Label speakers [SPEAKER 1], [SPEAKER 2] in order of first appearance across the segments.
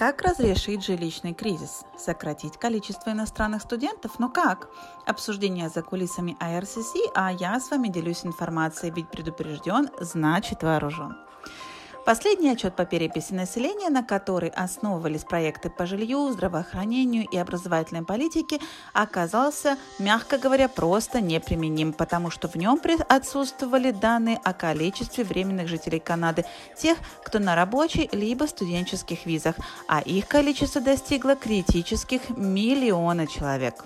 [SPEAKER 1] Как разрешить жилищный кризис? Сократить количество иностранных студентов? Но как? Обсуждение за кулисами IRCC, а я с вами делюсь информацией, ведь предупрежден, значит вооружен. Последний отчет по переписи населения, на который основывались проекты по жилью, здравоохранению и образовательной политике, оказался, мягко говоря, просто неприменим, потому что в нем отсутствовали данные о количестве временных жителей Канады, тех, кто на рабочей либо студенческих визах, а их количество достигло критических миллиона человек.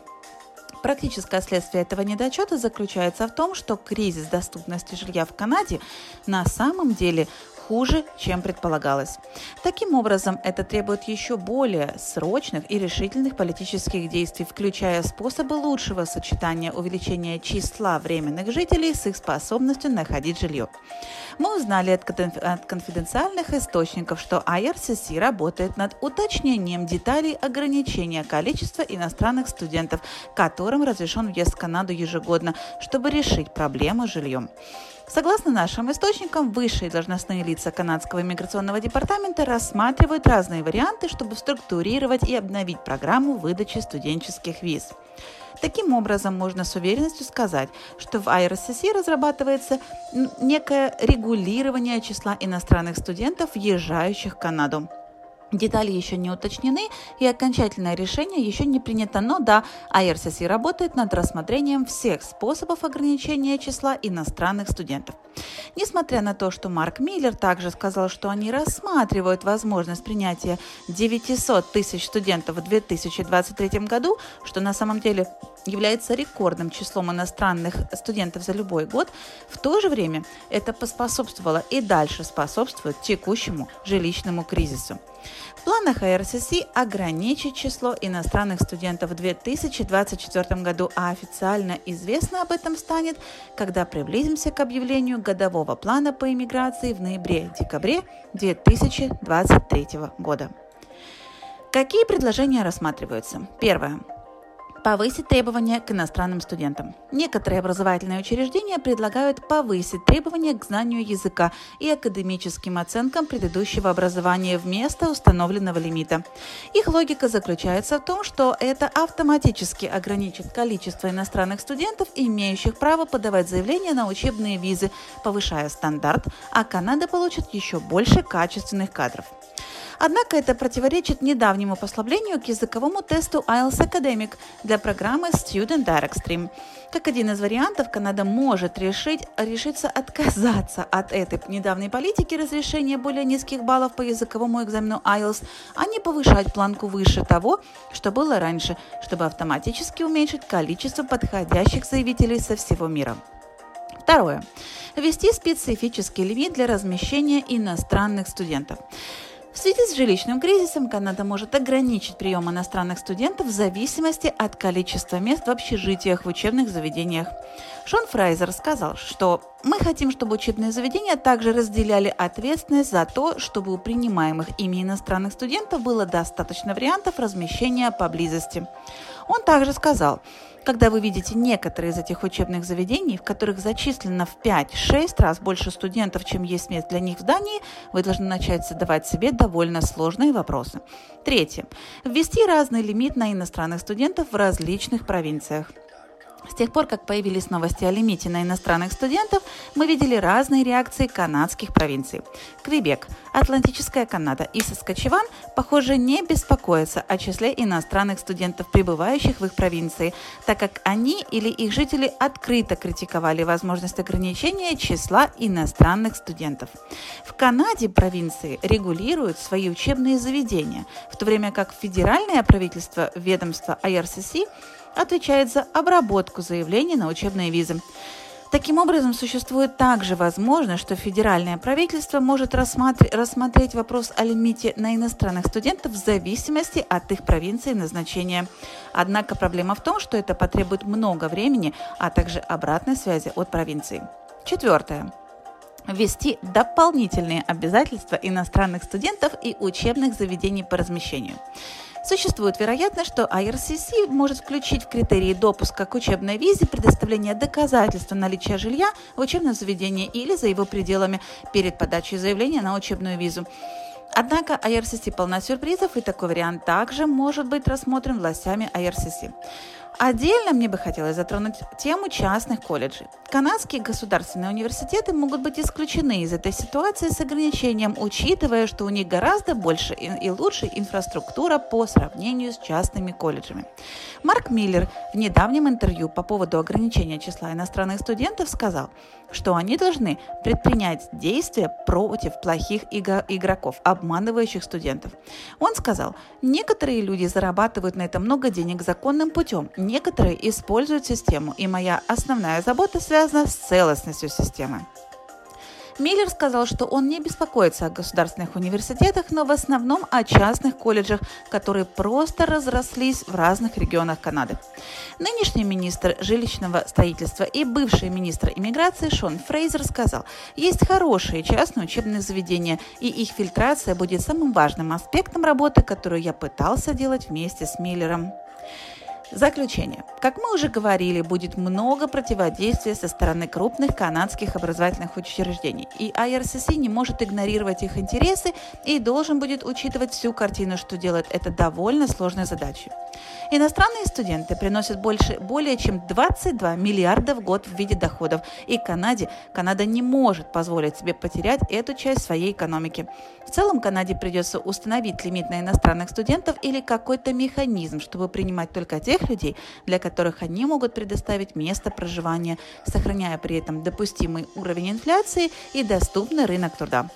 [SPEAKER 1] Практическое следствие этого недочета заключается в том, что кризис доступности жилья в Канаде на самом деле хуже, чем предполагалось. Таким образом, это требует еще более срочных и решительных политических действий, включая способы лучшего сочетания увеличения числа временных жителей с их способностью находить жилье. Мы узнали от конфиденциальных источников, что IRCC работает над уточнением деталей ограничения количества иностранных студентов, которым разрешен въезд в Канаду ежегодно, чтобы решить проблему с жильем. Согласно нашим источникам, высшие должностные лица канадского иммиграционного департамента рассматривают разные варианты, чтобы структурировать и обновить программу выдачи студенческих виз. Таким образом, можно с уверенностью сказать, что в IRCC разрабатывается некое регулирование числа иностранных студентов, въезжающих в Канаду. Детали еще не уточнены и окончательное решение еще не принято, но да, IRCC работает над рассмотрением всех способов ограничения числа иностранных студентов. Несмотря на то, что Марк Миллер также сказал, что они рассматривают возможность принятия 900 тысяч студентов в 2023 году, что на самом деле является рекордным числом иностранных студентов за любой год, в то же время это поспособствовало и дальше способствует текущему жилищному кризису. В планах АРСС ограничить число иностранных студентов в 2024 году, а официально известно об этом станет, когда приблизимся к объявлению годового плана по иммиграции в ноябре-декабре 2023 года. Какие предложения рассматриваются? Первое повысить требования к иностранным студентам. Некоторые образовательные учреждения предлагают повысить требования к знанию языка и академическим оценкам предыдущего образования вместо установленного лимита. Их логика заключается в том, что это автоматически ограничит количество иностранных студентов, имеющих право подавать заявления на учебные визы, повышая стандарт, а Канада получит еще больше качественных кадров. Однако это противоречит недавнему послаблению к языковому тесту IELTS Academic для программы Student Direct Stream. Как один из вариантов, Канада может решить, решиться отказаться от этой недавней политики разрешения более низких баллов по языковому экзамену IELTS, а не повышать планку выше того, что было раньше, чтобы автоматически уменьшить количество подходящих заявителей со всего мира. Второе. Ввести специфический лимит для размещения иностранных студентов. В связи с жилищным кризисом Канада может ограничить прием иностранных студентов в зависимости от количества мест в общежитиях в учебных заведениях. Шон Фрайзер сказал, что мы хотим, чтобы учебные заведения также разделяли ответственность за то, чтобы у принимаемых ими иностранных студентов было достаточно вариантов размещения поблизости. Он также сказал, когда вы видите некоторые из этих учебных заведений, в которых зачислено в 5-6 раз больше студентов, чем есть мест для них в здании, вы должны начать задавать себе довольно сложные вопросы. Третье. Ввести разный лимит на иностранных студентов в различных провинциях. С тех пор, как появились новости о лимите на иностранных студентов, мы видели разные реакции канадских провинций. Квебек, Атлантическая Канада и Саскачеван, похоже, не беспокоятся о числе иностранных студентов, прибывающих в их провинции, так как они или их жители открыто критиковали возможность ограничения числа иностранных студентов. В Канаде провинции регулируют свои учебные заведения, в то время как федеральное правительство, ведомство IRCC отвечает за обработку заявлений на учебные визы. Таким образом, существует также возможность, что федеральное правительство может рассмотреть, рассмотреть вопрос о лимите на иностранных студентов в зависимости от их провинции назначения. Однако проблема в том, что это потребует много времени, а также обратной связи от провинции. Четвертое ввести дополнительные обязательства иностранных студентов и учебных заведений по размещению. Существует вероятность, что IRCC может включить в критерии допуска к учебной визе предоставление доказательства наличия жилья в учебном заведении или за его пределами перед подачей заявления на учебную визу. Однако IRCC полна сюрпризов, и такой вариант также может быть рассмотрен властями IRCC. Отдельно мне бы хотелось затронуть тему частных колледжей. Канадские государственные университеты могут быть исключены из этой ситуации с ограничением, учитывая, что у них гораздо больше и лучше инфраструктура по сравнению с частными колледжами. Марк Миллер в недавнем интервью по поводу ограничения числа иностранных студентов сказал, что они должны предпринять действия против плохих игроков, обманывающих студентов. Он сказал, некоторые люди зарабатывают на этом много денег законным путем, некоторые используют систему, и моя основная забота связана с целостностью системы. Миллер сказал, что он не беспокоится о государственных университетах, но в основном о частных колледжах, которые просто разрослись в разных регионах Канады. Нынешний министр жилищного строительства и бывший министр иммиграции Шон Фрейзер сказал, есть хорошие частные учебные заведения, и их фильтрация будет самым важным аспектом работы, которую я пытался делать вместе с Миллером. Заключение. Как мы уже говорили, будет много противодействия со стороны крупных канадских образовательных учреждений, и IRCC не может игнорировать их интересы и должен будет учитывать всю картину, что делает это довольно сложной задачей. Иностранные студенты приносят больше, более чем 22 миллиарда в год в виде доходов, и Канаде Канада не может позволить себе потерять эту часть своей экономики. В целом Канаде придется установить лимит на иностранных студентов или какой-то механизм, чтобы принимать только тех людей, для которых они могут предоставить место проживания, сохраняя при этом допустимый уровень инфляции и доступный рынок труда.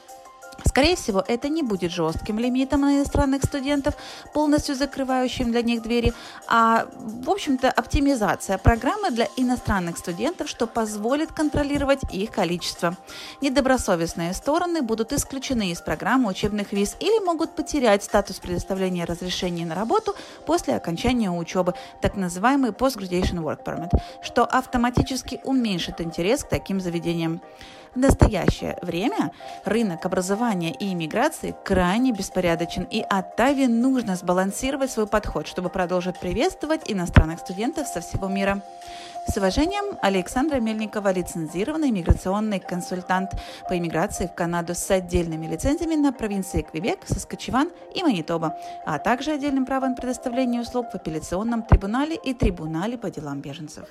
[SPEAKER 1] Скорее всего, это не будет жестким лимитом на иностранных студентов, полностью закрывающим для них двери, а, в общем-то, оптимизация программы для иностранных студентов, что позволит контролировать их количество. Недобросовестные стороны будут исключены из программы учебных виз или могут потерять статус предоставления разрешений на работу после окончания учебы, так называемый Post-Graduation Work Permit, что автоматически уменьшит интерес к таким заведениям. В настоящее время рынок образования и иммиграции крайне беспорядочен, и Оттаве нужно сбалансировать свой подход, чтобы продолжить приветствовать иностранных студентов со всего мира. С уважением, Александра Мельникова, лицензированный иммиграционный консультант по иммиграции в Канаду с отдельными лицензиями на провинции Квебек, Саскачеван и Манитоба, а также отдельным правом предоставления услуг в апелляционном трибунале и трибунале по делам беженцев.